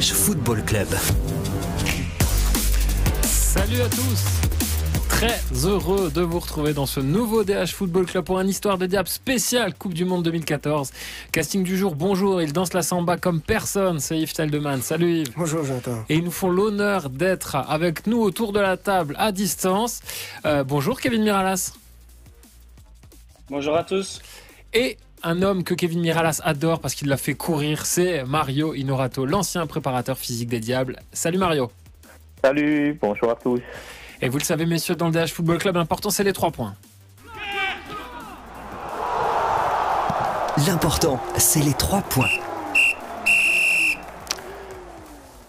DH Football Club. Salut à tous Très heureux de vous retrouver dans ce nouveau DH Football Club pour un histoire de diable spécial Coupe du Monde 2014. Casting du jour, bonjour, il danse la samba comme personne, c'est Yves Taldeman. Salut Yves. Bonjour Jonathan. Et ils nous font l'honneur d'être avec nous autour de la table à distance. Euh, bonjour Kevin Miralas. Bonjour à tous. Et un homme que Kevin Miralas adore parce qu'il l'a fait courir, c'est Mario Inorato, l'ancien préparateur physique des Diables. Salut Mario. Salut, bonjour à tous. Et vous le savez messieurs, dans le DH Football Club, l'important c'est les trois points. L'important, c'est les trois points.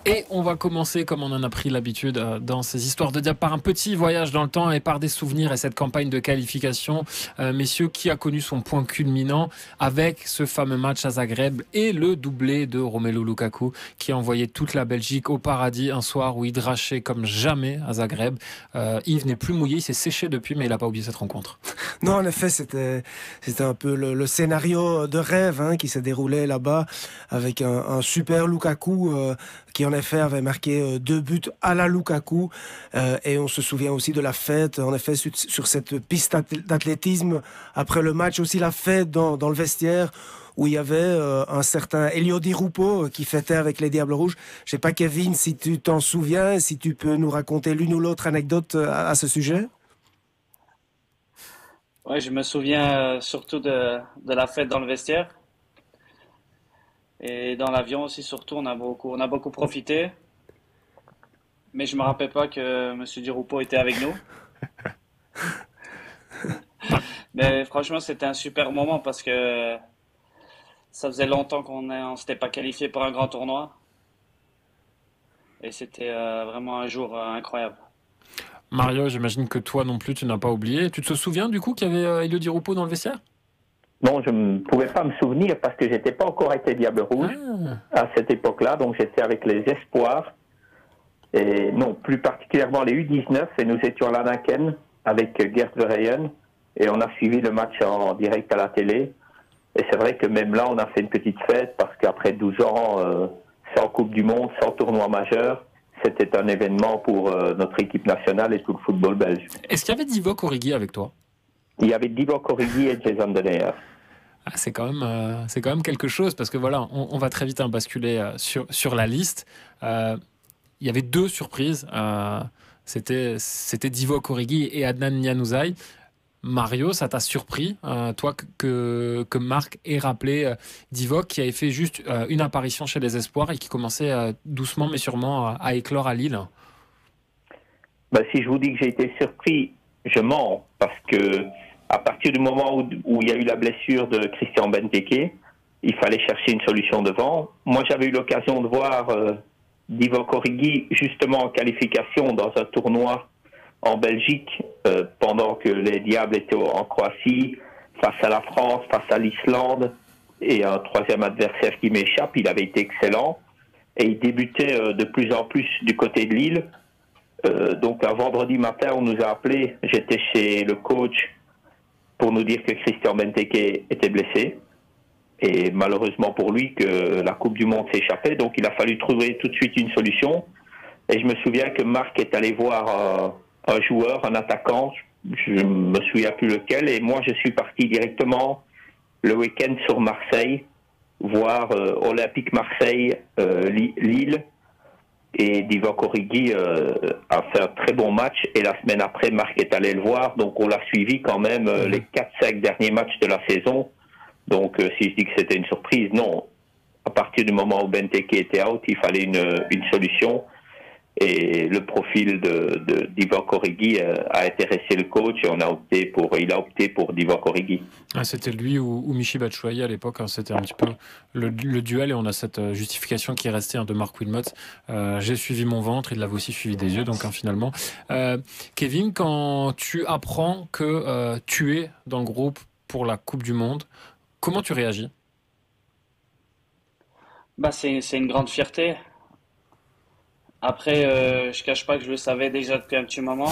Et on va commencer, comme on en a pris l'habitude euh, dans ces histoires de diable, par un petit voyage dans le temps et par des souvenirs et cette campagne de qualification. Euh, messieurs, qui a connu son point culminant avec ce fameux match à Zagreb et le doublé de Romelu Lukaku qui a envoyé toute la Belgique au paradis un soir où il drachait comme jamais à Zagreb. Euh, Yves n'est plus mouillé, il s'est séché depuis, mais il n'a pas oublié cette rencontre. Non, en effet, c'était c'était un peu le, scénario de rêve hein, qui s'est déroulé là-bas avec un, super Lukaku qui en effet avait marqué euh, deux buts à la Lukaku euh, et on se souvient aussi de la fête en effet sur, cette piste d'athlétisme après le match aussi la fête dans, le vestiaire où il y avait euh, un certain Elio Di qui fêtait avec les Diables Rouges. Je sais pas Kevin si tu t'en souviens, si tu peux nous raconter l'une ou l'autre anecdote à, ce sujet. Ouais, je me souviens surtout de la fête dans le vestiaire. Et dans l'avion aussi, surtout, on a beaucoup, on a beaucoup profité. Mais je me rappelle pas que Monsieur Diroupo était avec nous. Mais franchement, c'était un super moment parce que ça faisait longtemps qu'on ne s'était pas qualifié pour un grand tournoi. Et c'était euh, vraiment un jour euh, incroyable. Mario, j'imagine que toi non plus, tu n'as pas oublié. Tu te souviens du coup qu'il y avait euh, Elio Di Rupo dans le vestiaire? Non, je ne pouvais pas me souvenir parce que j'étais pas encore avec les Diables Rouges Ah. à cette époque-là, donc j'étais avec les Espoirs. Et non, plus particulièrement les U19, et nous étions à Lanaken avec Gert Verheyen, et on a suivi le match en direct à la télé. Et c'est vrai que même là, on a fait une petite fête parce qu'après 12 ans, euh, sans Coupe du Monde, sans tournoi majeur, c'était un événement pour euh, notre équipe nationale et tout le football belge. Est-ce qu'il y avait Divock Origi avec toi? Il y avait Divock Origi et Jason Denayer. Ah, c'est quand même euh, c'est quand même quelque chose parce que voilà on, va très vite hein, basculer euh, sur sur la liste. Euh, Il y avait deux surprises. C'était c'était Divock Origi et Adnan Nianouzai. Mario, ça t'a surpris, toi que- que, Marc ait rappelé Divock qui avait fait juste une apparition chez les Espoirs et qui commençait doucement mais sûrement à, éclore à Lille? Ben, si je vous dis que j'ai été surpris, je mens parce que à partir du moment où, il y a eu la blessure de Christian Benteke, il fallait chercher une solution devant. Moi, j'avais eu l'occasion de voir euh, Divock Origi justement en qualification dans un tournoi en Belgique euh, pendant que les Diables étaient en Croatie face à la France, face à l'Islande et un troisième adversaire qui m'échappe. Il avait été excellent et il débutait euh, de plus en plus du côté de Lille. Euh, donc un vendredi matin, on nous a appelés. J'étais chez le coach pour nous dire que Christian Benteke était blessé. Et malheureusement pour lui, que la Coupe du Monde s'échappait. Donc il a fallu trouver tout de suite une solution. Et je me souviens que Marc est allé voir un, un joueur, un attaquant. Je me souviens plus lequel. Et moi, je suis parti directement le week-end sur Marseille, voir euh, Olympique Marseille, euh, Li- Lille. Et Divock Origi euh, a fait un très bon match. Et la semaine après, Marc est allé le voir. Donc on l'a suivi quand même euh, les 4-5 derniers matchs de la saison. Donc euh, si je dis que c'était une surprise, non. À partir du moment où Benteke était out, il fallait une, une solution. Et le profil de, de Divock Origi euh, a intéressé le coach et on a opté pour, il a opté pour Divock Origi. Ah, C'était lui ou, ou Michi Batshuayi à l'époque. hein. C'était un petit peu le, le duel et on a cette euh, justification qui est restée hein, de Mark Wilmot. Euh, J'ai suivi mon ventre, il l'avait aussi suivi des yeux, donc hein, finalement. Euh, Kevin, quand tu apprends que euh, tu es dans le groupe pour la Coupe du Monde, comment tu réagis? Bah, c'est une grande fierté. Après, euh, je cache pas que je le savais déjà depuis un petit moment.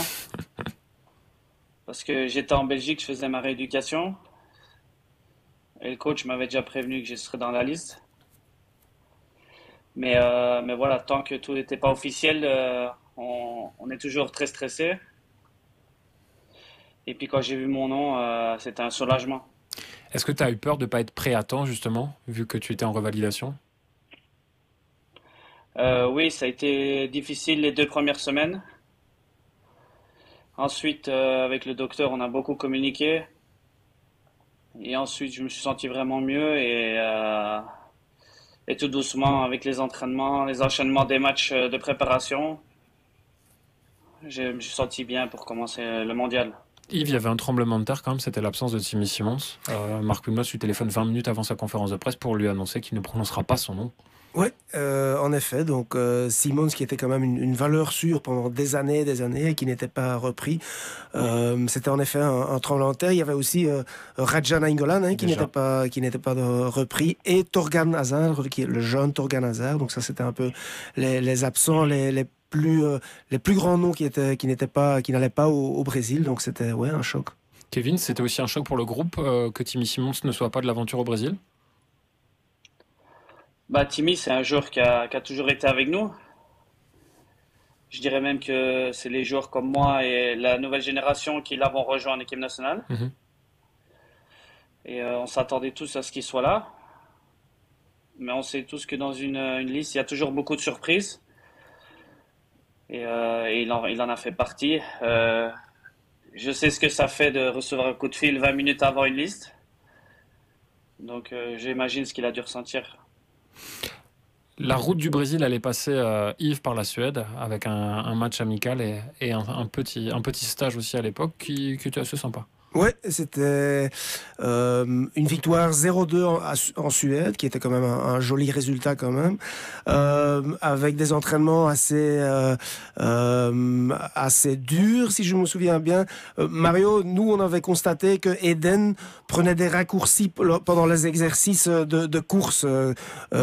Parce que j'étais en Belgique, je faisais ma rééducation. Et le coach m'avait déjà prévenu que je serais dans la liste. Mais, euh, mais voilà, tant que tout n'était pas officiel, euh, on, on, est toujours très stressé. Et puis quand j'ai vu mon nom, euh, c'était un soulagement. Est-ce que tu as eu peur de ne pas être prêt à temps, justement, vu que tu étais en revalidation? Oui, ça a été difficile les deux premières semaines. Ensuite, avec le docteur, on a beaucoup communiqué. Et ensuite, je me suis senti vraiment mieux et, euh, et tout doucement, avec les entraînements, les enchaînements des matchs de préparation, je me suis senti bien pour commencer le mondial. Yves, il y avait un tremblement de terre quand même, c'était l'absence de Timmy Simons. Euh, Marc Wilmots lui téléphone 20 minutes avant sa conférence de presse pour lui annoncer qu'il ne prononcera pas son nom. Oui, euh, en effet. Donc euh, Simons, qui était quand même une, une, valeur sûre pendant des années, des années, et qui n'était pas repris. Euh, C'était en effet un, un, tremblement de terre. Il y avait aussi euh, Rajan Nainggolan hein, qui n'était pas qui n'était pas repris et Torgan Hazard, qui est le jeune Torgan Hazard. Donc ça, c'était un peu les, les absents, les, les plus euh, les plus grands noms qui étaient qui n'étaient pas qui n'allaient pas au, au, Brésil. Donc c'était ouais un choc. Kevin, c'était aussi un choc pour le groupe euh, que Timmy Simons ne soit pas de l'aventure au Brésil? Bah, Timmy, c'est un joueur qui a, qui a, toujours été avec nous. Je dirais même que c'est les joueurs comme moi et la nouvelle génération qui l'avons rejoint en équipe nationale. -hmm. Et euh, on s'attendait tous à ce qu'il soit là. Mais on sait tous que dans une, une, liste, il y a toujours beaucoup de surprises. Et, euh, et il, en, il, en, a fait partie. Euh, je sais ce que ça fait de recevoir un coup de fil 20 minutes avant une liste. Donc j'imagine ce qu'il a dû ressentir. La route du Brésil allait passer euh, Yves par la Suède avec un, match amical et, un petit stage aussi à l'époque qui, qui était assez sympa. Ouais, c'était euh, une victoire 0-2 en, Suède, qui était quand même un, un joli résultat quand même, euh, avec des entraînements assez euh, euh assez durs, si je me souviens bien. Euh, Mario, nous on avait constaté que Eden prenait des raccourcis pendant les exercices de, de course euh,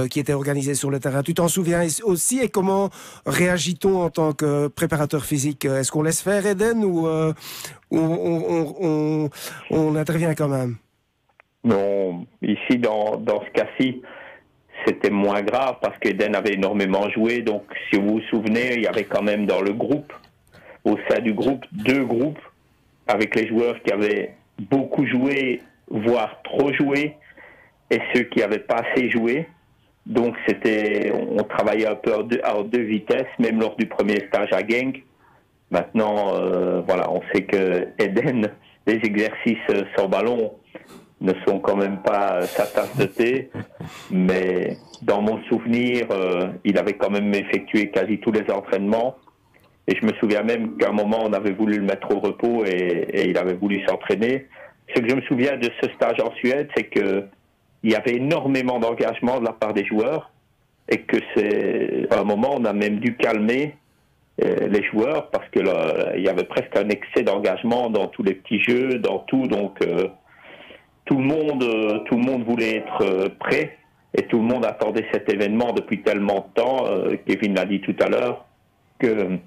qui étaient organisés sur le terrain. Tu t'en souviens aussi? Et comment réagit-on en tant que préparateur physique? Est-ce qu'on laisse faire Eden ou on, intervient quand même? Non, ici, dans, ce cas-ci, c'était moins grave parce qu'Eden avait énormément joué. Donc, si vous vous souvenez, il y avait quand même dans le groupe, au sein du groupe, deux groupes avec les joueurs qui avaient beaucoup joué, voire trop joué, et ceux qui n'avaient pas assez joué. Donc, c'était, on travaillait un peu à deux, à vitesses, même lors du premier stage à Genk. Maintenant, euh, voilà, on sait que Eden, les exercices sans ballon ne sont quand même pas sa tasse de thé, mais dans mon souvenir, euh, il avait quand même effectué quasi tous les entraînements. Et je me souviens même qu'à un moment, on avait voulu le mettre au repos et, et il avait voulu s'entraîner. Ce que je me souviens de ce stage en Suède, c'est que il y avait énormément d'engagement de la part des joueurs et que c'est à un moment, on a même dû calmer les joueurs parce que il y avait presque un excès d'engagement dans tous les petits jeux, dans tout. Donc euh, tout le monde, euh, tout le monde voulait être euh, prêt et tout le monde attendait cet événement depuis tellement de temps. Euh, Kevin l'a dit tout à l'heure que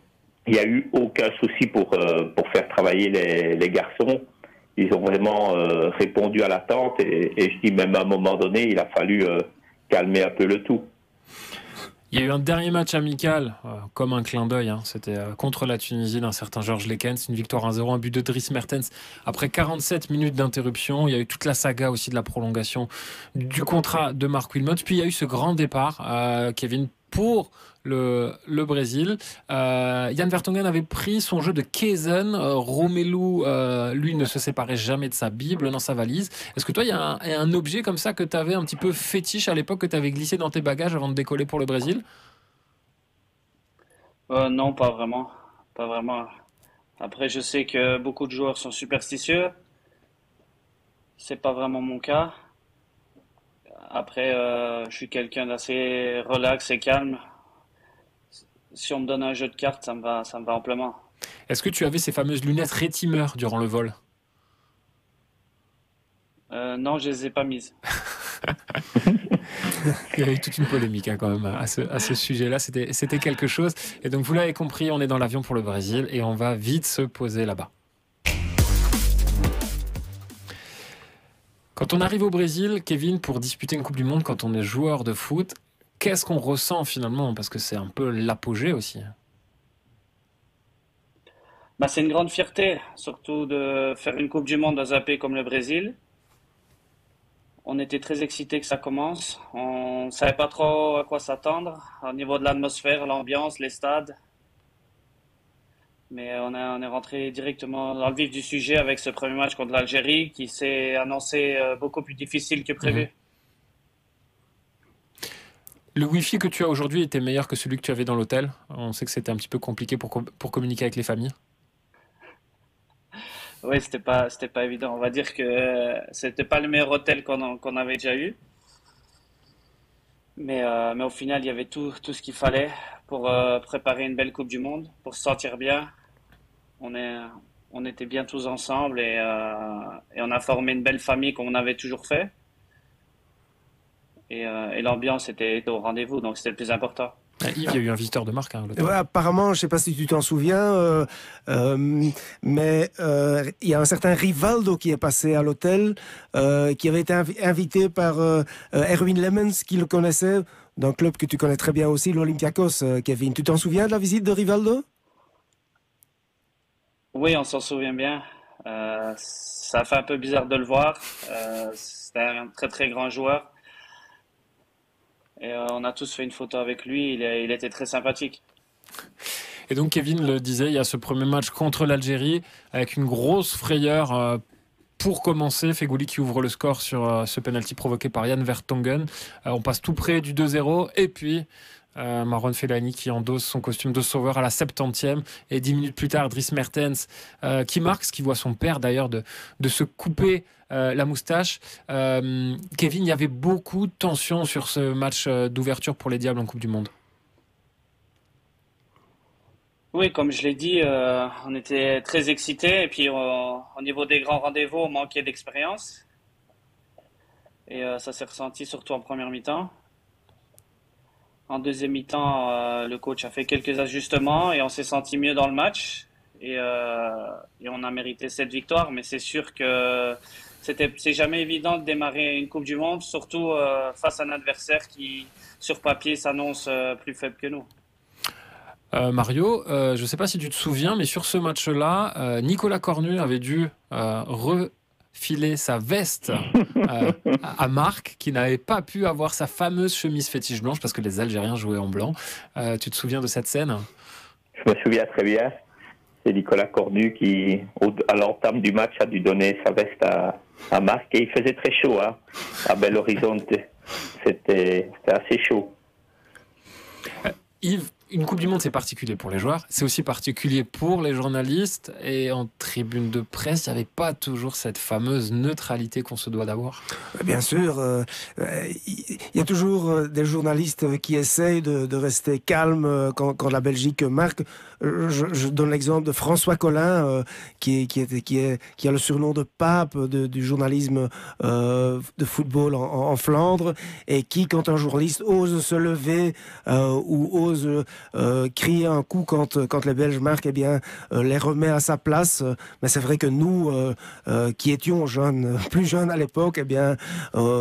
il n'y a eu aucun souci pour pour faire travailler les, garçons. Ils ont vraiment répondu à l'attente et, je dis même à un moment donné, il a fallu calmer un peu le tout. Il y a eu un dernier match amical, euh, comme un clin d'œil. Hein. C'était euh, contre la Tunisie d'un certain Georges Lekens, une victoire 1-0, un but de Dries Mertens. Après 47 minutes d'interruption, il y a eu toute la saga aussi de la prolongation du contrat de Marc Wilmot. Puis il y a eu ce grand départ, euh, Kevin, pour le, Brésil. Euh, Yann Vertonghen avait pris son jeu de Kezen. Euh, Romelu, euh, lui, ne se séparait jamais de sa Bible dans sa valise. Est-ce que toi, il y, y, a un objet comme ça que tu avais un petit peu fétiche à l'époque, que tu avais glissé dans tes bagages avant de décoller pour le Brésil? Euh, Non, pas vraiment. Pas vraiment. Après, je sais que beaucoup de joueurs sont superstitieux. C'est pas vraiment mon cas. Après, euh, je suis quelqu'un d'assez relax et calme si on me donne un jeu de cartes, ça me va, ça me va amplement. Est-ce que tu avais ces fameuses lunettes rétimer durant le vol euh, Non, je les ai pas mises. Il y a eu toute une polémique hein, quand même à ce, à ce sujet-là. C'était quelque chose. Et donc, vous l'avez compris, on est dans l'avion pour le Brésil et on va vite se poser là-bas. Quand on arrive au Brésil, Kevin, pour disputer une Coupe du Monde, quand on est joueur de foot, Qu'est-ce qu'on ressent finalement Parce que c'est un peu l'apogée aussi. Bah, c'est une grande fierté, surtout de faire une Coupe du Monde dans un pays comme le Brésil. On était très excités que ça commence. On ne savait pas trop à quoi s'attendre au niveau de l'atmosphère, l'ambiance, les stades. Mais on, on est rentré directement dans le vif du sujet avec ce premier match contre l'Algérie qui s'est annoncé euh, beaucoup plus difficile que prévu. Mhm. Le Wi-Fi que tu as aujourd'hui était meilleur que celui que tu avais dans l'hôtel? On sait que c'était un petit peu compliqué pour, pour communiquer avec les familles. Oui, c'était pas, pas évident. On va dire que c'était pas le meilleur hôtel qu'on avait déjà eu. Mais, euh, mais au final, il y avait tout, tout ce qu'il fallait pour euh, préparer une belle Coupe du Monde, pour se sentir bien. On, est, on était bien tous ensemble et, euh, et on a formé une belle famille comme on avait toujours fait. Et, et l'ambiance était au rendez-vous, donc c'était le plus important. Il y a eu un visiteur de marque. Hein, apparemment, je ne sais pas si tu t'en souviens, euh, euh, mais euh, il y a un certain Rivaldo qui est passé à l'hôtel, qui avait été invité par Erwin Lemons, qui le connaissait, d'un club que tu connais très bien aussi, l'Olympiakos. Kevin, tu t'en souviens de la visite de Rivaldo? Oui, on s'en souvient bien. ça fait un peu bizarre de le voir. C'était un très très grand joueur. Et euh, on a tous fait une photo avec lui. Il, était très sympathique. Et donc Kevin le disait, il y a ce premier match contre l'Algérie avec une grosse frayeur euh, pour commencer. Fegouli qui ouvre le score sur euh, ce penalty provoqué par Yann Vertongen. on passe tout près du 2-0 et puis euh, Maron Fellaini qui endosse son costume de sauveur à la 70e et dix minutes plus tard Dries Mertens euh, qui marque ce qui voit son père d'ailleurs de, se couper euh, la moustache. Kevin, il y avait beaucoup de tension sur ce match d'ouverture pour les Diables en Coupe du Monde. Oui, comme je l'ai dit, on était très excités et puis au niveau des grands rendez-vous, on manquait d'expérience. Et ça s'est ressenti surtout en première mi-temps. En deuxième mi-temps, euh, le coach a fait quelques ajustements et on s'est senti mieux dans le match. Et, euh, on a mérité cette victoire. Mais c'est sûr que c'était, c'est jamais évident de démarrer une Coupe du Monde, surtout euh, face à un adversaire qui, sur papier, s'annonce plus faible que nous. Mario, je ne sais pas si tu te souviens, mais sur ce match-là, Nicolas Cornu avait dû re filer sa veste euh, à Marc, qui n'avait pas pu avoir sa fameuse chemise fétiche blanche parce que les Algériens jouaient en blanc. Euh, tu te souviens de cette scène? Je me souviens très bien. C'est Nicolas Cornu qui, à l'entame du match, a dû donner sa veste à, à Marc. Et il faisait très chaud hein, à Bel Horizonte. C'était assez chaud. Euh, Yves, une Coupe du Monde, c'est particulier pour les joueurs, c'est aussi particulier pour les journalistes. Et en tribune de presse, il n'y avait pas toujours cette fameuse neutralité qu'on se doit d'avoir. Bien sûr, euh, il y a toujours euh, des journalistes qui essayent de, rester calmes euh, quand, la Belgique marque. Je, donne l'exemple de François Collin, qui a le surnom de pape du journalisme de football en, Flandre, et qui, quand un journaliste ose se lever ou ose euh, crier un coup quand, quand les Belges marquent, eh bien, euh, les remet à sa place. Mais c'est vrai que nous, euh, qui étions jeunes, plus jeunes à l'époque, eh bien,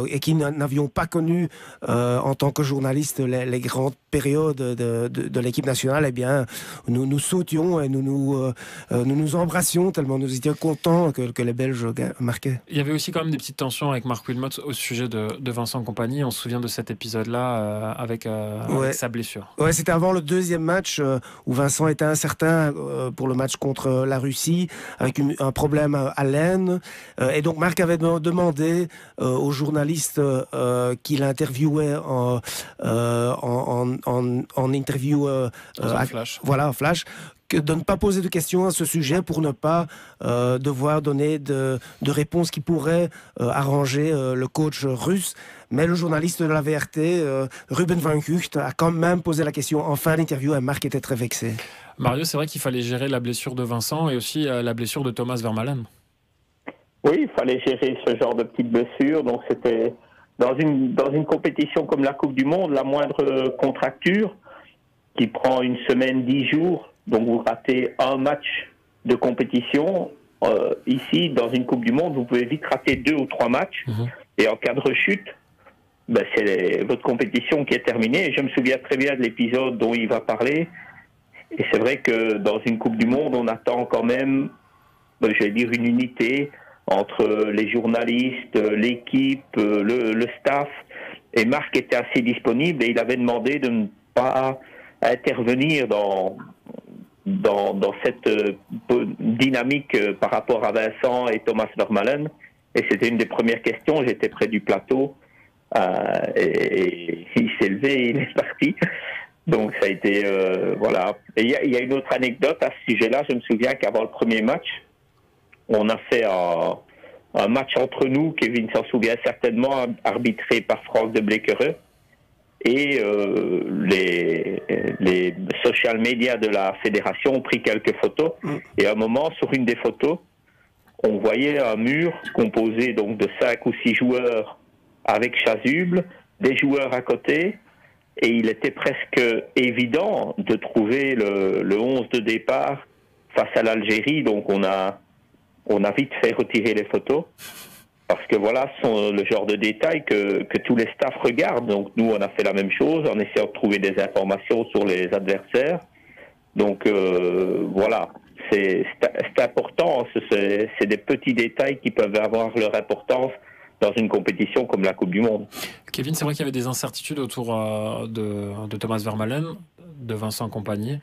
et qui n'avions pas connu en tant que journalistes les, grandes périodes de, de, l'équipe nationale, eh bien, nous nous sautions et nous nous, nous, nous embrassions tellement nous étions contents que, que les Belges marquaient. Il y avait aussi quand même des petites tensions avec Marc Wilmot au sujet de, de Vincent Compagnie. On se souvient de cet épisode-là avec, avec, sa blessure. Ouais, c'était avant le deuxième match euh, où Vincent était incertain euh, pour le match contre la Russie, avec un problème à l'aine. Euh, et donc Marc avait demandé aux journalistes qu'il interviewait en, en, en, en interview... flash. Voilà, flash que de ne pas poser de questions à ce sujet pour ne pas devoir donner de, de, réponses qui pourraient arranger le coach russe. Mais le journaliste de la VRT, euh, Ruben Van Gucht, a quand même posé la question en fin d'interview et Marc était très vexé. Mario, c'est vrai qu'il fallait gérer la blessure de Vincent et aussi euh, la blessure de Thomas Vermaelen. Oui, il fallait gérer ce genre de petites blessures. Donc c'était dans une, dans une compétition comme la Coupe du Monde, la moindre contracture qui prend une semaine, dix jours, donc vous ratez un match de compétition. Euh, ici, dans une Coupe du Monde, vous pouvez vite rater deux ou trois matchs. Mhm. Et en cas de rechute, ben, c'est votre compétition qui est terminée. je me souviens très bien de l'épisode dont il va parler. Et c'est vrai que dans une Coupe du Monde, on attend quand même, ben, je vais dire, une unité entre les journalistes, l'équipe, le, le, staff. Et Marc était assez disponible et il avait demandé de ne pas intervenir dans, dans, cette euh, dynamique euh, par rapport à Vincent et Thomas Normalen. Et c'était une des premières questions. J'étais près du plateau euh, et, il s'est levé et il est parti. Donc ça a été euh, voilà. Et il y, a une autre anecdote à ce sujet-là. Je me souviens qu'avant le premier match, on a fait un, match entre nous. Kevin s'en souvient certainement, arbitré par Franck de Bléquereux et euh, les, les social media de la fédération ont pris quelques photos. Mm. Et à un moment, sur une des photos, on voyait un mur composé donc de cinq ou six joueurs avec chasuble, des joueurs à côté, et il était presque évident de trouver le, le 11 de départ face à l'Algérie. Donc on a, on a vite fait retirer les photos parce que voilà, ce sont le genre de détails que, que tous les staffs regardent. Donc nous, on a fait la même chose en essayant de trouver des informations sur les adversaires. Donc euh, voilà, c'est important. C'est des petits détails qui peuvent avoir leur importance dans une compétition comme la Coupe du Monde. Kevin, c'est vrai qu'il y avait des incertitudes autour euh, de, Thomas Vermaelen, de Vincent Compagnie.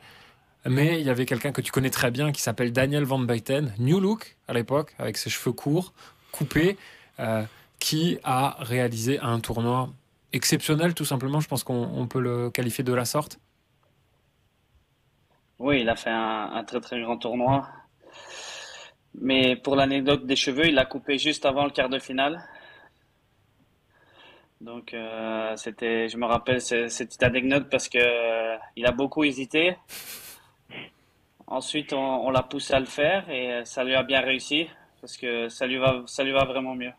Mais il y avait quelqu'un que tu connais très bien qui s'appelle Daniel Van Buyten, New Look à l'époque, avec ses cheveux courts, coupés. Euh, qui a réalisé un tournoi exceptionnel, tout simplement. Je pense qu'on peut le qualifier de la sorte. Oui, il a fait un, très très grand tournoi. Mais pour l'anecdote des cheveux, il l'a coupé juste avant le quart de finale. Donc euh, c'était, je me rappelle cette anecdote parce que euh, il a beaucoup hésité. Ensuite, on l'a poussé à le faire et ça lui a bien réussi parce que ça lui va, ça lui va vraiment mieux.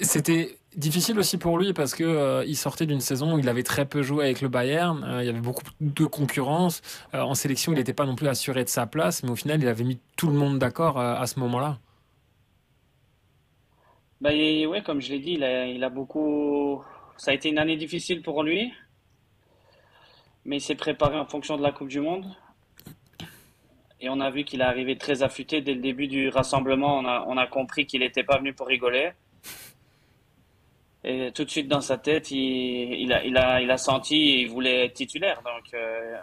C'était difficile aussi pour lui parce que euh, il sortait d'une saison où il avait très peu joué avec le Bayern. Euh, il y avait beaucoup de concurrence. Euh, en sélection, il n'était pas non plus assuré de sa place, mais au final, il avait mis tout le monde d'accord à ce moment-là. Bah, oui, comme je l'ai dit, il a, il a, beaucoup. Ça a été une année difficile pour lui, mais il s'est préparé en fonction de la Coupe du Monde. Et on a vu qu'il est arrivé très affûté dès le début du rassemblement. On a, compris qu'il n'était pas venu pour rigoler. Et tout de suite dans sa tête, il, a, senti il voulait être titulaire. Donc euh,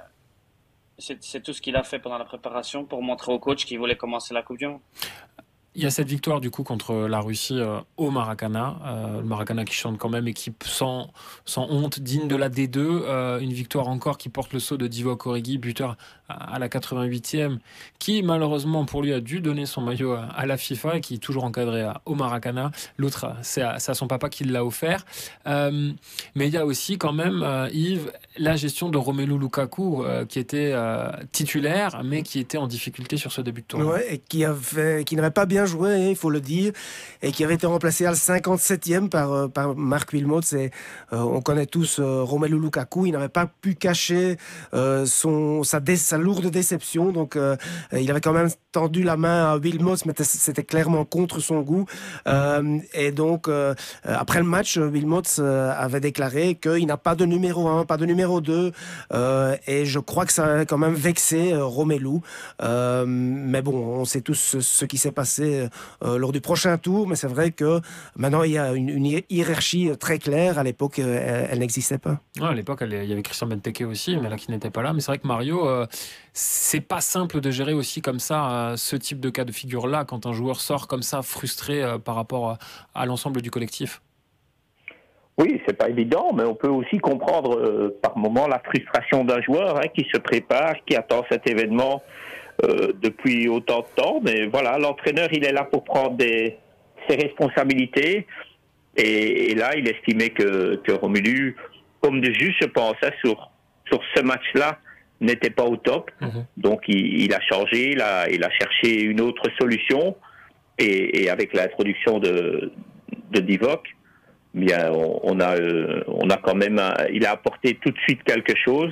c'est tout ce qu'il a fait pendant la préparation pour montrer au coach qu'il voulait commencer la Coupe du Monde. Il y a cette victoire du coup contre la Russie euh, au Maracana, euh, le Maracana qui chante quand même équipe sans, honte, digne de la D2, euh, une victoire encore qui porte le saut de Divock Origi, buteur à, la 88e, qui malheureusement pour lui a dû donner son maillot à, la FIFA et qui est toujours encadré au Maracana. L'autre, c'est à, son papa qui l'a offert. mais il y a aussi quand même, Yves, la gestion de Romelu Lukaku qui était titulaire mais qui était en difficulté sur ce début de tournoi. Ouais, et qui, avait, qui n'avait pas bien joué, hein, il faut le dire, et qui avait été remplacé à la 57e par, euh, par Marc Wilmot. Euh, on connaît tous euh, Romelu Lukaku, il n'avait pas pu cacher son, sa, sa, lourde déception, donc il avait quand même tendu la main à Wilmot, mais c'était clairement contre son goût. et donc, après le match, Wilmot avait déclaré qu'il n'a pas de numéro 1, pas de numéro 2, et je crois que ça a quand même vexé Romelu. mais bon, on sait tous ce qui s'est passé euh, lors du prochain tour, mais c'est vrai que maintenant il y a une, hiérarchie très claire. À l'époque, euh, elle, n'existait pas. à l'époque, il y avait Christian Benteke aussi, mais là qui n'était pas là. Mais c'est vrai que Mario, euh, c'est pas simple de gérer aussi comme ça ce type de cas de figure là quand un joueur sort comme ça frustré par rapport à l'ensemble du collectif. Oui, c'est pas évident, mais on peut aussi comprendre par moment la frustration d'un joueur hein, qui se prépare, qui attend cet événement euh, depuis autant de temps. Mais voilà, l'entraîneur, il est là pour prendre ses responsabilités. Et, là, il estimait que, que Romulu, comme de juste, je pense, sur, sur ce match-là, n'était pas au top. Mhm. Donc, il, a changé, il a, il a cherché une autre solution. Et, avec l'introduction de, de Divock, bien, on, a, euh, on a quand même, il a apporté tout de suite quelque chose.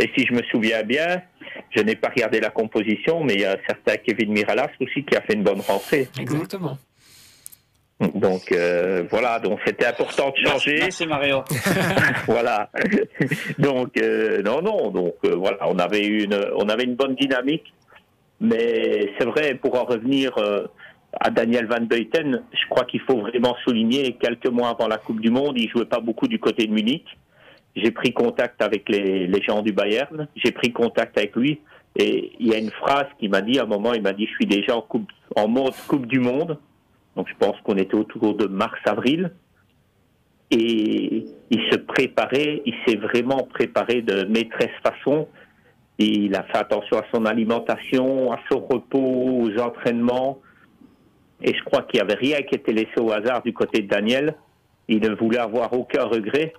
Et si je me souviens bien, je n'ai pas regardé la composition, mais il y a un certain Kevin Miralas aussi qui a fait une bonne rentrée. Exactement. Donc euh, voilà, donc c'était important de changer. Merci Mario. voilà. donc euh, non, non, donc euh, voilà, on avait une, on avait une bonne dynamique, mais c'est vrai pour en revenir euh, à Daniel Van Beuten, je crois qu'il faut vraiment souligner quelques mois avant la Coupe du Monde, il jouait pas beaucoup du côté de Munich. J'ai pris contact avec les, les gens du Bayern, j'ai pris contact avec lui, et il y a une phrase qui m'a dit à un moment, il m'a dit, je suis déjà en coupe, en mode Coupe du Monde. Donc je pense qu'on était autour de mars-avril. Et il se préparait, il s'est vraiment préparé de maîtresse façon. Il a fait attention à son alimentation, à son repos, aux entraînements. Et je crois qu'il n'y avait rien qui était laissé au hasard du côté de Daniel. Il ne voulait avoir aucun regret.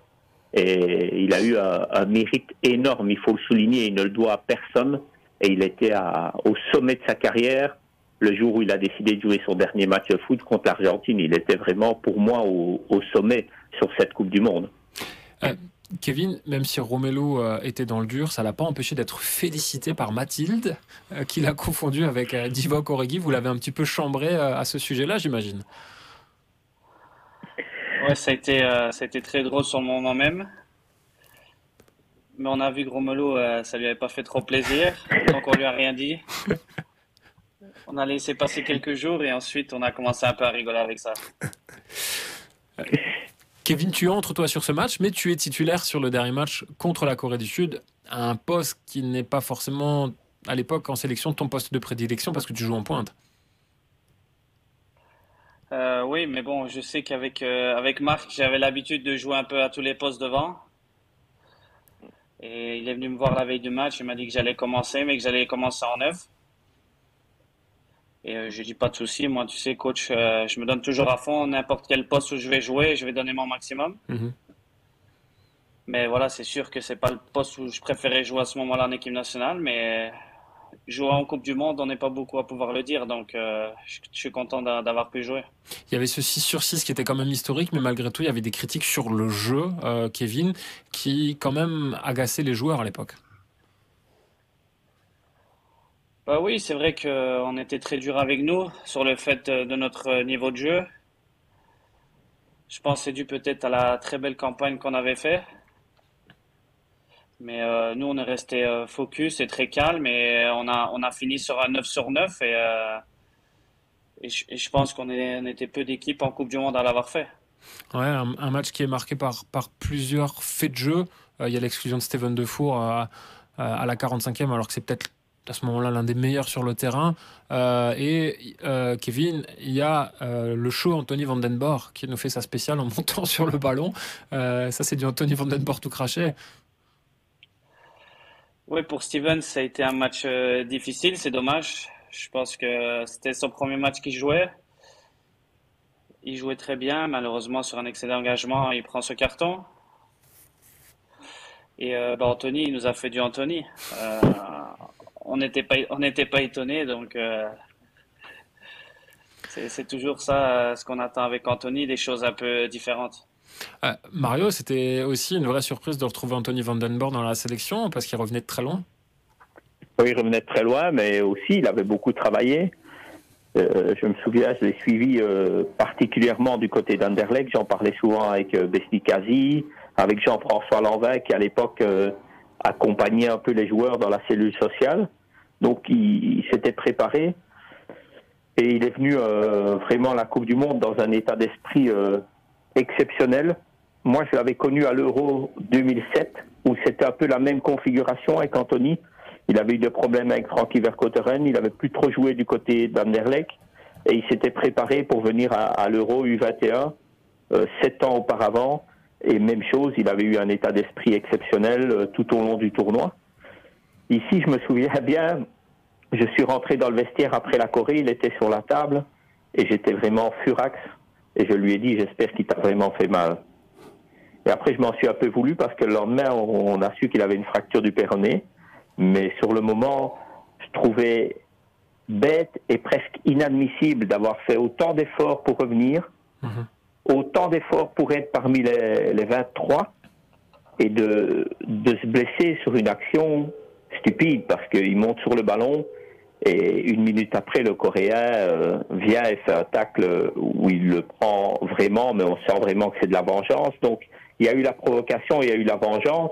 Et il a eu un, mérite énorme, il faut le souligner, il ne le doit à personne. Et il était au sommet de sa carrière le jour où il a décidé de jouer son dernier match de foot contre l'Argentine. Il était vraiment, pour moi, au, au, sommet sur cette Coupe du Monde. Euh, Kevin, même si Romelu euh, était dans le dur, ça l'a pas empêché d'être félicité par Mathilde, euh, qui l'a confondu avec euh, Divock Origi. Vous l'avez un petit peu chambré à ce sujet-là, j'imagine. Ouais, ça a, été, ça a été très drôle sur le moment même. Mais on a vu que Romelu, ça lui avait pas fait trop plaisir, donc on lui a rien dit. On a laissé passer quelques jours et ensuite on a commencé un peu à rigoler avec ça. Kevin, tu entres toi sur ce match, mais tu es titulaire sur le dernier match contre la Corée du Sud, à un poste qui n'est pas forcément à l'époque en sélection ton poste de prédilection parce que tu joues en pointe. Euh, oui, mais bon, je sais qu'avec euh, avec Marc, j'avais l'habitude de jouer un peu à tous les postes devant. Et il est venu me voir la veille du match, il m'a dit que j'allais commencer, mais que j'allais commencer en neuf. Et euh, je dis pas de souci. Moi, tu sais, coach, euh, je me donne toujours à fond. N'importe quel poste où je vais jouer, je vais donner mon maximum. Mm -hmm. Mais voilà, c'est sûr que c'est pas le poste où je préférais jouer à ce moment-là en équipe nationale. Mais jouer en Coupe du Monde, on n'est pas beaucoup à pouvoir le dire. Donc, euh, je, je, suis content d'avoir pu jouer. Il y avait ce 6 sur 6 qui était quand même historique, mais malgré tout, il y avait des critiques sur le jeu, euh, Kevin, qui quand même agaçaient les joueurs à l'époque. Bah oui, c'est vrai qu'on était très dur avec nous sur le fait de notre niveau de jeu. Je pense que c'est dû peut-être à la très belle campagne qu'on avait fait. Mais euh, nous, on est resté euh, focus et très calme et on a, on a fini sur un 9 sur 9 et, euh, et, je, pense qu'on on était peu d'équipes en Coupe du Monde à l'avoir fait. Ouais, un, un, match qui est marqué par, par plusieurs faits de jeu. Il y a l'exclusion de Steven Defour à, à la 45e alors que c'est peut-être à ce moment-là l'un des meilleurs sur le terrain. Euh, et euh, Kevin, il y a euh, le show Anthony Vandenborg qui nous fait sa spéciale en montant sur le ballon. ça, c'est du Anthony Vandenborg tout craché. Oui, pour Steven, ça a été un match difficile, c'est dommage. Je pense que c'était son premier match qu'il jouait. Il jouait très bien, malheureusement sur un excès d'engagement, il prend ce carton. Et bah, Anthony, il nous a fait du Anthony on n'était pas on n'était pas étonné donc euh, c'est toujours ça ce qu'on attend avec Anthony des choses un peu différentes. Euh, Mario c'était aussi une vraie surprise de retrouver Anthony Vandenborg dans la sélection parce qu'il revenait de très loin. Oui il revenait de très loin mais aussi il avait beaucoup travaillé. Euh, je me souviens je l'ai suivi euh, particulièrement du côté d'Anderlecht. J'en parlais souvent avec euh, Besnikazi avec Jean-François Lanvin qui à l'époque accompagner un peu les joueurs dans la cellule sociale. Donc il, s'était préparé et il est venu euh, vraiment à la Coupe du Monde dans un état d'esprit euh, exceptionnel. Moi, je l'avais connu à l'Euro 2007 où c'était un peu la même configuration avec Anthony. Il avait eu des problèmes avec Frankie Vercotteren, il avait plus trop joué du côté d'Anderlecht et il s'était préparé pour venir à, à l'Euro U21 euh, sept ans auparavant. Et même chose, il avait eu un état d'esprit exceptionnel euh, tout au long du tournoi. Ici, je me souviens bien, je suis rentré dans le vestiaire après la Corée, il était sur la table et j'étais vraiment furax. Et je lui ai dit, j'espère qu'il t'a vraiment fait mal. Et après, je m'en suis un peu voulu parce que le lendemain, on a su qu'il avait une fracture du péroné. Mais sur le moment, je trouvais bête et presque inadmissible d'avoir fait autant d'efforts pour revenir. Mmh autant d'efforts pour être parmi les, les 23 et de, se blesser sur une action stupide parce qu'il monte sur le ballon Et une minute après, le Coréen euh, vient et fait un tacle où il le prend vraiment, mais on sent vraiment que c'est de la vengeance. Donc, il y a eu la provocation, il y a eu la vengeance.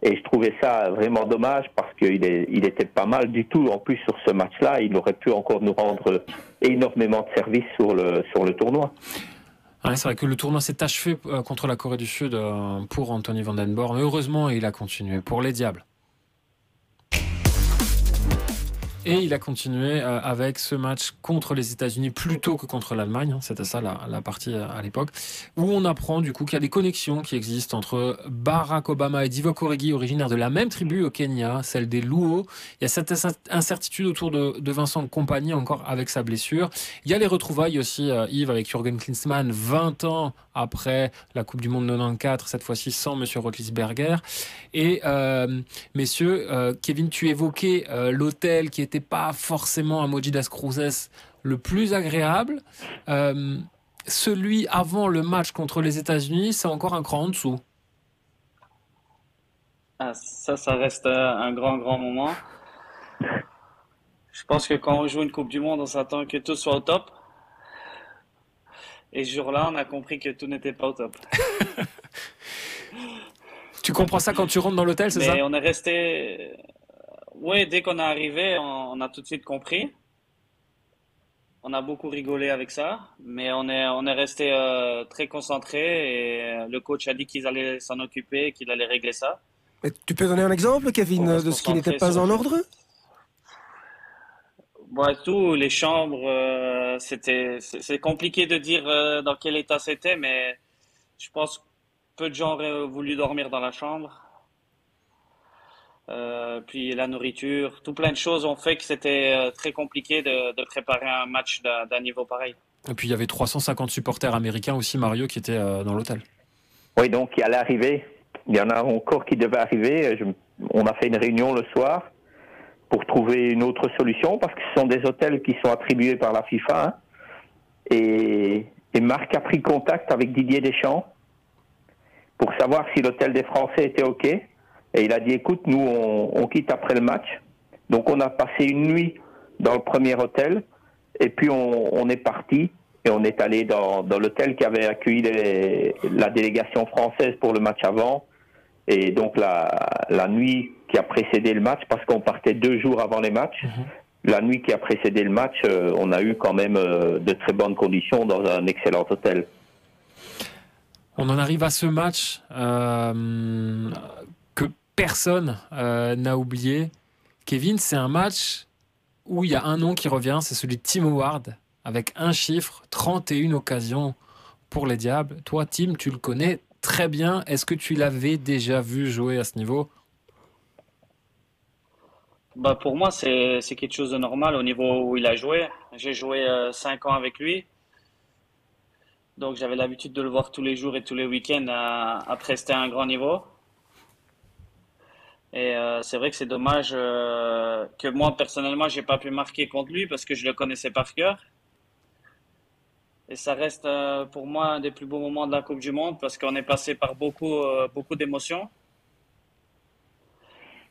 Et je trouvais ça vraiment dommage parce qu'il il était pas mal du tout. En plus, sur ce match-là, il aurait pu encore nous rendre énormément de services sur le, sur le tournoi. C'est vrai que le tournoi s'est achevé euh, contre la Corée du Sud euh, pour Anthony. Mais heureusement, il a continué pour les Diables. Et il a continué euh, avec ce match contre les États-Unis plutôt que contre l'Allemagne. Hein, c'était ça la, partie euh, à l'époque. Où on apprend du coup qu'il y a des connexions qui existent entre Barack Obama et Divock Origi, originaires de la même tribu au Kenya, celle des Luo. Il y a cette incertitude autour de, de Vincent Compagnie encore avec sa blessure. Il y a les retrouvailles aussi, euh, Yves, avec Jürgen Klinsmann, 20 ans après la Coupe du Monde 94, cette fois-ci sans Monsieur Rotlisberger. Et messieurs, Kevin, tu évoquais l'hôtel qui était pas forcément à Mojidas Cruzes le plus agréable. Euh, celui avant le match contre les États-Unis, c'est encore un cran en dessous. Ah, ça, ça reste un grand, grand moment. Je pense que quand on joue une Coupe du Monde, on s'attend que tout soit au top. Et ce jour-là, on a compris que tout n'était pas au top. tu comprends ça quand tu rentres dans l'hôtel, c'est ça? on est resté oui, dès qu'on est arrivé, on, a tout de suite compris. On a beaucoup rigolé avec ça, mais on est, on est resté euh, très concentré et euh, le coach a dit qu'ils allaient s'en occuper, qu'il allait régler ça. tu peux donner un exemple, Kevin, de ce qui n'était pas en ordre? Bon, tout, les chambres, euh, c'était, c'est compliqué de dire dans quel état c'était, mais je pense que peu de gens auraient voulu dormir dans la chambre. Euh, puis la nourriture, tout plein de choses ont fait que c'était euh, très compliqué de, préparer un match d'un niveau pareil. Et puis il y avait 350 supporters américains aussi, Mario, qui étaient euh, dans l'hôtel. Oui, donc il allait arriver. Il y en a encore qui devaient arriver. on a fait une réunion le soir pour trouver une autre solution parce que ce sont des hôtels qui sont attribués par la FIFA. Hein. Et, Marc a pris contact avec Didier Deschamps pour savoir si l'hôtel des Français était OK. Et il a dit, écoute, nous, on, quitte après le match. Donc on a passé une nuit dans le premier hôtel, et puis on, est parti, et on est allé dans, l'hôtel qui avait accueilli la délégation française pour le match avant. Et donc la nuit qui a précédé le match, parce qu'on partait deux jours avant les matchs, mhm. la nuit qui a précédé le match, euh, on a eu quand même euh, de très bonnes conditions dans un excellent hôtel. On en arrive à ce match. Euh, personne euh, n'a oublié. Kevin, c'est un match où il y a un nom qui revient, c'est celui de Tim Howard, avec un chiffre, 31 occasions pour les Diables. Toi, Tim, tu le connais très bien. Est-ce que tu l'avais déjà vu jouer à ce niveau bah pour moi, c'est quelque chose de normal au niveau où il a joué. J'ai joué 5 euh, ans avec lui. Donc j'avais l'habitude de le voir tous les jours et tous les week-ends à, à prester à un grand niveau. Et euh, c'est vrai que c'est dommage euh, que moi personnellement j'ai pas pu marquer contre lui parce que je le connaissais par cœur. Et ça reste euh, pour moi un des plus beaux moments de la Coupe du Monde parce qu'on est passé par beaucoup beaucoup d'émotions.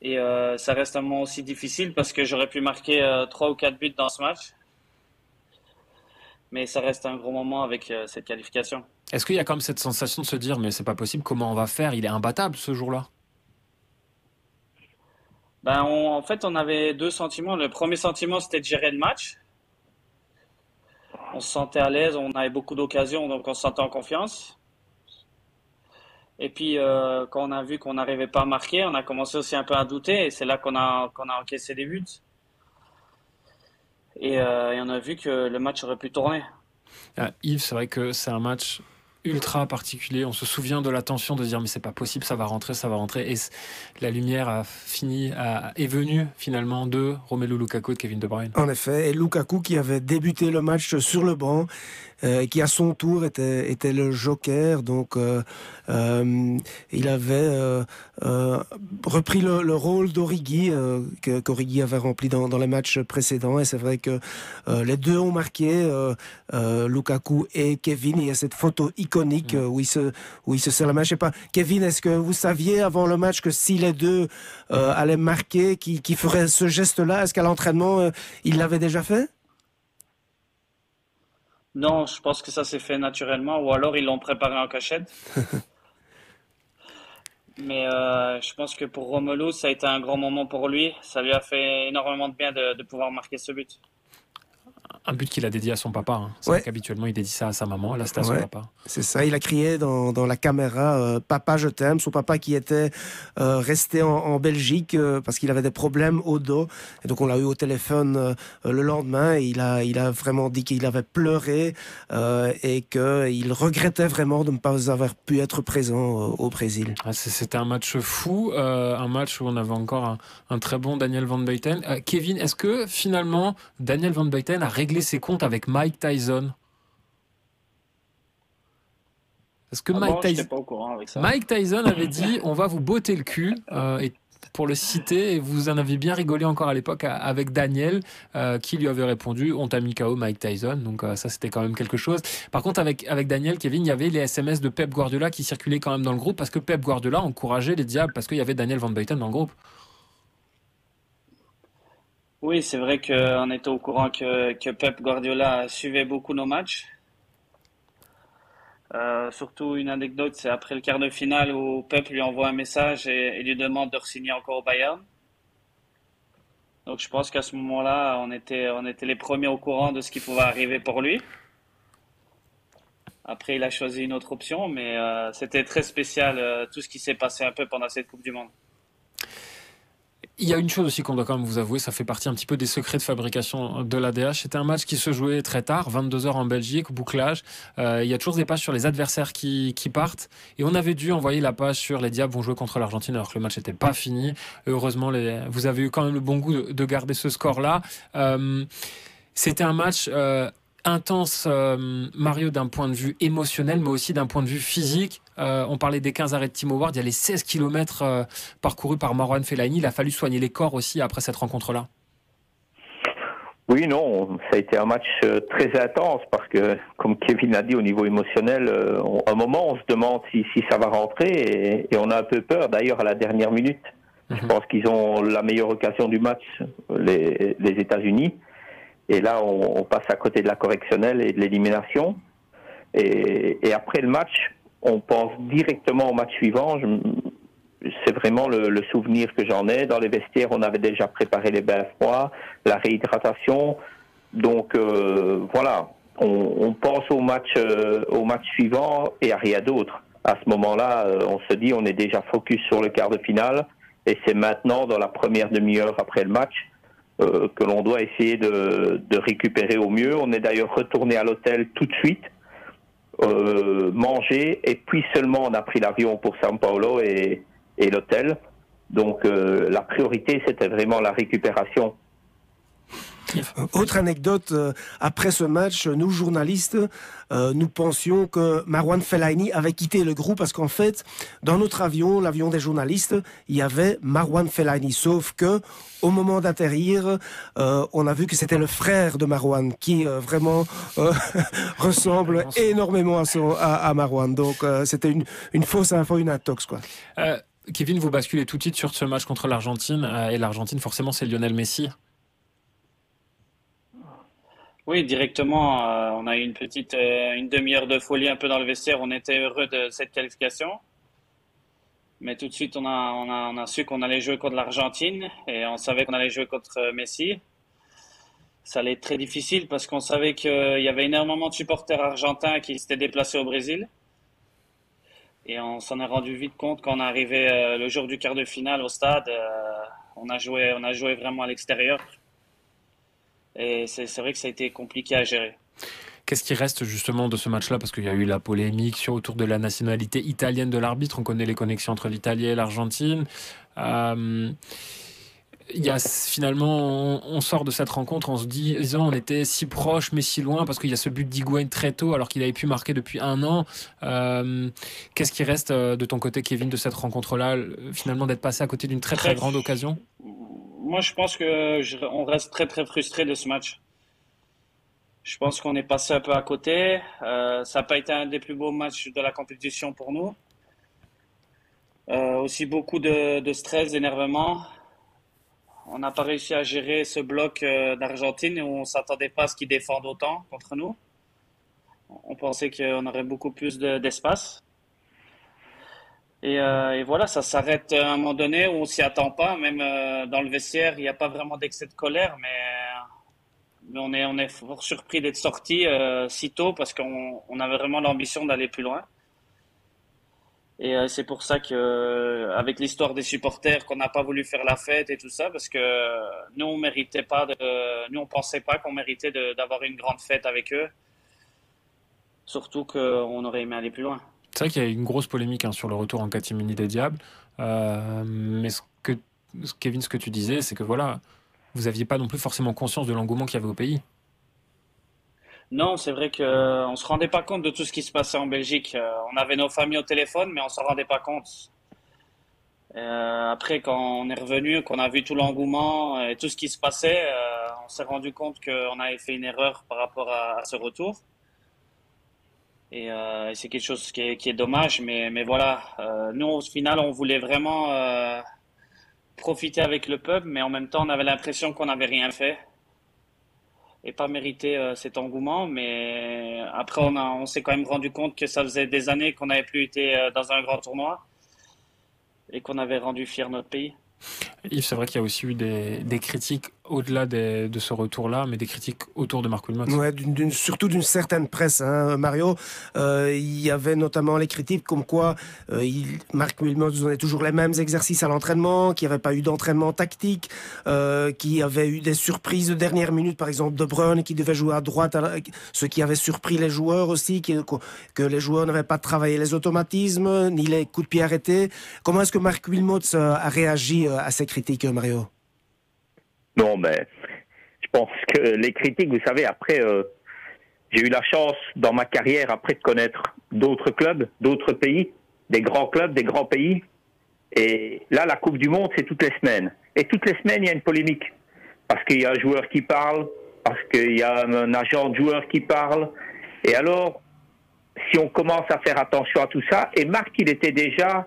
Et ça reste un moment aussi difficile parce que j'aurais pu marquer trois ou quatre buts dans ce match. Mais ça reste un gros moment avec cette qualification. Est-ce qu'il y a quand même cette sensation de se dire mais c'est pas possible comment on va faire? Il est imbattable ce jour-là. Ben, en fait, on avait deux sentiments. Le premier sentiment, c'était de gérer le match. On se sentait à l'aise, on avait beaucoup d'occasions, donc on se sentait en confiance. Et puis, euh, quand on a vu qu'on n'arrivait pas à marquer, on a commencé aussi un peu à douter, et c'est là qu'on a, qu'on a encaissé des buts. Et, euh, et, on a vu que le match aurait pu tourner. Ah, Yves, c'est vrai que c'est un match ultra particulier. On se souvient de la tension de dire mais c'est pas possible, ça va rentrer, ça va rentrer. Et la lumière a fini, a, est venue finalement de Romelu Lukaku et de Kevin De Bruyne. En effet, et Lukaku qui avait débuté le match sur le banc, euh, qui à son tour était, était le joker. Donc euh, euh, il avait euh, euh, repris le, le rôle d'Origi que qu'Origi avait rempli dans, dans les matchs précédents. Et c'est vrai que les deux ont marqué, Lukaku et Kevin. Il y a cette photo iconique où il se où il se serre la main. Je sais pas, Kevin, est-ce que vous saviez avant le match que si les deux allaient marquer, qui qui ferait ce geste-là? Est-ce qu'à l'entraînement il l'avait déjà fait? Non, je pense que ça s'est fait naturellement, ou alors ils l'ont préparé en cachette. Mais euh, je pense que pour Romelu, ça a été un grand moment pour lui. Ça lui a fait énormément de bien de pouvoir marquer ce but un but qu'il a dédié à son papa. Hein. C'est vrai qu'habituellement, il dédie ça à sa maman. Là, c'était à son papa. C'est ça. Il a crié dans, dans la caméra euh, Papa, je t'aime. Son papa qui était euh, resté en, Belgique euh, parce qu'il avait des problèmes au dos. Et donc, on l'a eu au téléphone le lendemain. Et il, a, il a vraiment dit qu'il avait pleuré et qu'il regrettait vraiment de ne pas avoir pu être présent au Brésil. Ah, c'était un match fou. un match où on avait encore un, un très bon Daniel Van Buyten. Kevin, est-ce que finalement, Daniel Van Buyten a réglé ses comptes avec Mike Tyson. Parce que ah Mike, Tyson... Mike, Tyson... avait dit on va vous botter le cul euh, et pour le citer et vous en avez bien rigolé encore à l'époque avec Daniel euh, qui lui avait répondu on t'a mis KO Mike Tyson donc euh, ça c'était quand même quelque chose. Par contre avec, avec Daniel Kevin il y avait les SMS de Pep Guardiola qui circulaient quand même dans le groupe parce que Pep Guardiola encourageait les diables parce qu'il y avait Daniel Van Buyten dans le groupe oui, c'est vrai qu'on était au courant que, Pep Guardiola suivait beaucoup nos matchs. Euh, surtout une anecdote, c'est après le quart de finale où Pep lui envoie un message et, lui demande de signer encore au Bayern. Donc je pense qu'à ce moment-là, on était, on était les premiers au courant de ce qui pouvait arriver pour lui. Après, il a choisi une autre option, mais euh, c'était très spécial euh, tout ce qui s'est passé un peu pendant cette Coupe du Monde. Il y a une chose aussi qu'on doit quand même vous avouer, ça fait partie un petit peu des secrets de fabrication de l'ADH. C'était un match qui se jouait très tard, 22h en Belgique, bouclage. Euh, il y a toujours des pages sur les adversaires qui, partent. Et on avait dû envoyer la page sur les Diables vont jouer contre l'Argentine alors que le match n'était pas fini. heureusement, vous avez eu quand même le bon goût de, garder ce score-là. Euh, C'était un match euh, intense, Mario, d'un point de vue émotionnel, mais aussi d'un point de vue physique. Euh, on parlait des 15 arrêts de Timo Ward, il y a les 16 km euh, parcourus par Marwan Fellaini. Il a fallu soigner les corps aussi après cette rencontre-là. Oui, non, ça a été un match très intense parce que, comme Kevin a dit, au niveau émotionnel, à un moment, on se demande si, ça va rentrer et, on a un peu peur. D'ailleurs, à la dernière minute, je mhm. pense qu'ils ont la meilleure occasion du match, les, les États-Unis. Et là, on, passe à côté de la correctionnelle et de l'élimination. Et, après le match, on pense directement au match suivant. C'est vraiment le, souvenir que j'en ai. Dans les vestiaires, on avait déjà préparé les bains froids, la réhydratation. Donc euh, voilà, on, pense au match, euh, au match suivant et à rien d'autre. À ce moment-là, euh, on se dit, on est déjà focus sur le quart de finale. Et c'est maintenant, dans la première demi-heure après le match, que l'on doit essayer de, récupérer au mieux. On est d'ailleurs retourné à l'hôtel tout de suite, euh, manger, et puis seulement on a pris l'avion pour São Paulo et, et l'hôtel. Donc euh, la priorité, c'était vraiment la récupération. Autre anecdote, euh, après ce match, nous journalistes, euh, nous pensions que Marwan Fellaini avait quitté le groupe parce qu'en fait, dans notre avion, l'avion des journalistes, il y avait Marwan Fellaini. Sauf que, au moment d'atterrir, euh, on a vu que c'était le frère de Marwan qui vraiment ressemble énormément à, son, à, Marwan. Donc, c'était une, une, fausse info, une intox, quoi. Kevin, vous basculez tout de suite sur ce match contre l'Argentine. et l'Argentine, forcément, c'est Lionel Messi. Oui, directement, euh, on a eu une petite euh, une demi-heure de folie un peu dans le vestiaire. On était heureux de cette qualification. Mais tout de suite, on a, on a, su qu'on allait jouer contre l'Argentine et on savait qu'on allait jouer contre euh, Messi. Ça allait être très difficile parce qu'on savait qu'il y avait énormément de supporters argentins qui s'étaient déplacés au Brésil. Et on s'en est rendu vite compte quand on est arrivé le jour du quart de finale au stade. on a joué vraiment à l'extérieur. Et c'est vrai que ça a été compliqué à gérer. Qu'est-ce qui reste justement de ce match-là? Parce qu'il y a eu la polémique sur, autour de la nationalité italienne de l'arbitre. On connaît les connexions entre l'Italie et l'Argentine. Euh, il y a finalement, on, sort de cette rencontre en se disant on était si proche mais si loin parce qu'il y a ce but d'Higuain très tôt alors qu'il avait pu marquer depuis un an. Euh, qu'est-ce qui reste euh, de ton côté, Kevin, de cette rencontre-là Finalement, d'être passé à côté d'une très très grande occasion? Moi, je pense que on reste très très frustré de ce match. Je pense qu'on est passé un peu à côté. Euh, ça n'a pas été un des plus beaux matchs de la compétition pour nous. Euh, aussi beaucoup de, de stress, d'énervement. On n'a pas réussi à gérer ce bloc euh, d'Argentine où on ne s'attendait pas à ce qu'ils défendent autant contre nous. On pensait qu'on aurait beaucoup plus d'espace. Et, euh, et, voilà, ça s'arrête à un moment donné où on s'y attend pas. Même euh, dans le vestiaire, il n'y a pas vraiment d'excès de colère, mais, mais, on est fort surpris d'être sorti euh, si tôt parce qu'on on avait vraiment l'ambition d'aller plus loin. Et euh, c'est pour ça que, avec l'histoire des supporters, qu'on n'a pas voulu faire la fête et tout ça, parce que nous on méritait pas nous on pensait pas qu'on méritait d'avoir une grande fête avec eux. Surtout qu'on aurait aimé aller plus loin. C'est vrai qu'il y a une grosse polémique hein, sur le retour en catimini des Diables. Euh, mais ce que, Kevin, ce que tu disais, c'est que voilà, vous n'aviez pas non plus forcément conscience de l'engouement qu'il y avait au pays. Non, c'est vrai qu'on ne se rendait pas compte de tout ce qui se passait en Belgique. Euh, on avait nos familles au téléphone, mais on ne s'en rendait pas compte. Euh, après, quand on est revenu, qu'on a vu tout l'engouement et tout ce qui se passait, euh, on s'est rendu compte qu'on avait fait une erreur par rapport à ce retour. Et euh, c'est quelque chose qui est, dommage, mais, mais voilà, euh, nous au final, on voulait vraiment euh, profiter avec le peuple, mais en même temps, on avait l'impression qu'on n'avait rien fait et pas mérité cet engouement. Mais après, on, on s'est quand même rendu compte que ça faisait des années qu'on n'avait plus été dans un grand tournoi et qu'on avait rendu fier notre pays. Yves, c'est vrai qu'il y a aussi eu des critiques au-delà de ce retour-là, mais des critiques autour de Marc Wilmots. Ouais, surtout d'une certaine presse, hein, Mario. Euh, il y avait notamment les critiques comme quoi euh, il, Marc Wilmots donnait toujours les mêmes exercices à l'entraînement, qu'il n'y avait pas eu d'entraînement tactique, euh, qu'il y avait eu des surprises de dernière minute, par exemple De Bruyne qui devait jouer à droite, ce qui avait surpris les joueurs aussi, que les joueurs n'avaient pas travaillé les automatismes, ni les coups de pied arrêtés. Comment est-ce que Marc Wilmots a réagi à ces critiques, Mario? Non, mais je pense que les critiques, vous savez, après, euh, j'ai eu la chance dans ma carrière, après, de connaître d'autres clubs, d'autres pays, des grands clubs, des grands pays. Et là, la Coupe du Monde, c'est toutes les semaines. Et toutes les semaines, il y a une polémique. Parce qu'il y a un joueur qui parle, parce qu'il y a un agent de joueur qui parle. Et alors, si on commence à faire attention à tout ça, et Marc, il était déjà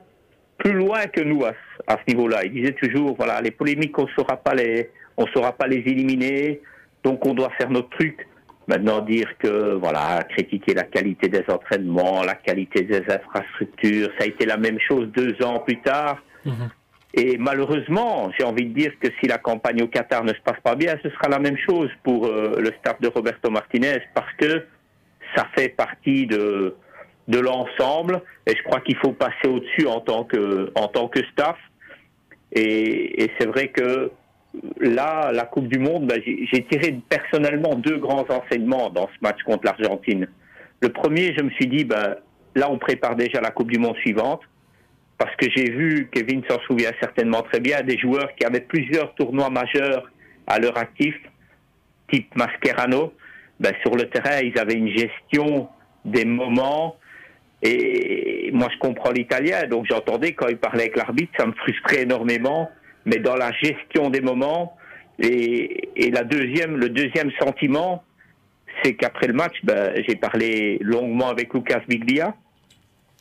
plus loin que nous à, à ce niveau-là. Il disait toujours, voilà, les polémiques, on ne saura pas les, on ne saura pas les éliminer, donc on doit faire notre truc. Maintenant, dire que, voilà, critiquer la qualité des entraînements, la qualité des infrastructures, ça a été la même chose deux ans plus tard. Mhm. Et malheureusement, j'ai envie de dire que si la campagne au Qatar ne se passe pas bien, ce sera la même chose pour euh, le staff de Roberto Martinez, parce que ça fait partie de, de l'ensemble, et je crois qu'il faut passer au-dessus en tant que, en tant que staff. Et, et c'est vrai que là, la Coupe du Monde, ben, j'ai tiré personnellement deux grands enseignements dans ce match contre l'Argentine. Le premier, je me suis dit, ben, là, on prépare déjà la Coupe du Monde suivante, parce que j'ai vu, Kevin s'en souvient certainement très bien, des joueurs qui avaient plusieurs tournois majeurs à leur actif, type Mascherano. Ben, sur le terrain, ils avaient une gestion des moments. Et moi, je comprends l'italien, donc j'entendais quand il parlait avec l'arbitre, ça me frustrait énormément mais dans la gestion des moments. Et, la deuxième, le deuxième sentiment, c'est qu'après le match, ben, j'ai parlé longuement avec Lucas Biglia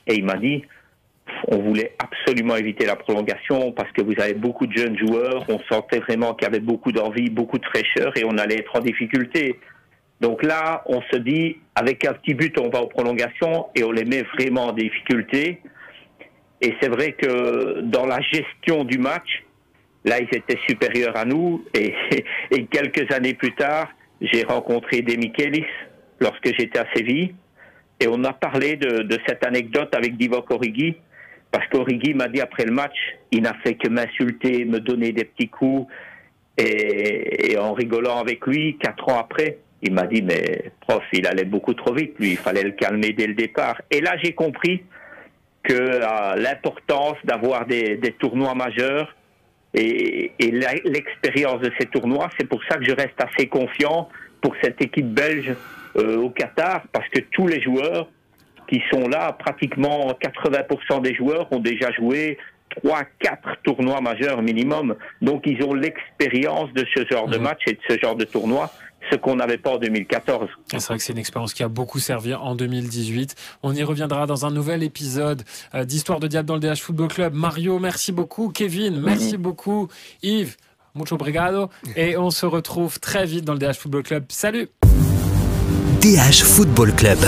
et il m'a dit on voulait absolument éviter la prolongation parce que vous avez beaucoup de jeunes joueurs, on sentait vraiment qu'il y avait beaucoup d'envie, beaucoup de fraîcheur et on allait être en difficulté. Donc là, on se dit, avec un petit but, on va aux prolongations et on les met vraiment en difficulté. Et c'est vrai que dans la gestion du match, Là, ils étaient supérieurs à nous. Et, quelques années plus tard, j'ai rencontré des Michelis lorsque j'étais à Séville. Et on a parlé de, cette anecdote avec Divock Origi. Parce qu'Origi m'a dit après le match, il n'a fait que m'insulter, me donner des petits coups. Et, en rigolant avec lui, quatre ans après, il m'a dit, mais prof, il allait beaucoup trop vite, lui, il fallait le calmer dès le départ. Et là, j'ai compris que l'importance d'avoir des tournois majeurs, et, et l'expérience de ces tournois. C'est pour ça que je reste assez confiant pour cette équipe belge euh, au Qatar, parce que tous les joueurs qui sont là, pratiquement 80% des joueurs ont déjà joué 3, 4 tournois majeurs minimum. Donc ils ont l'expérience de ce genre de mhm. match et de ce genre de tournoi ce qu'on n'avait pas en 2014. C'est vrai que c'est une expérience qui a beaucoup servi en 2018. On y reviendra dans un nouvel épisode euh, d'Histoire de Diable dans le DH Football Club. Mario, merci beaucoup. Kevin, merci beaucoup. Yves, mucho obrigado. Et on se retrouve très vite dans le DH Football Club. Salut DH Football Club.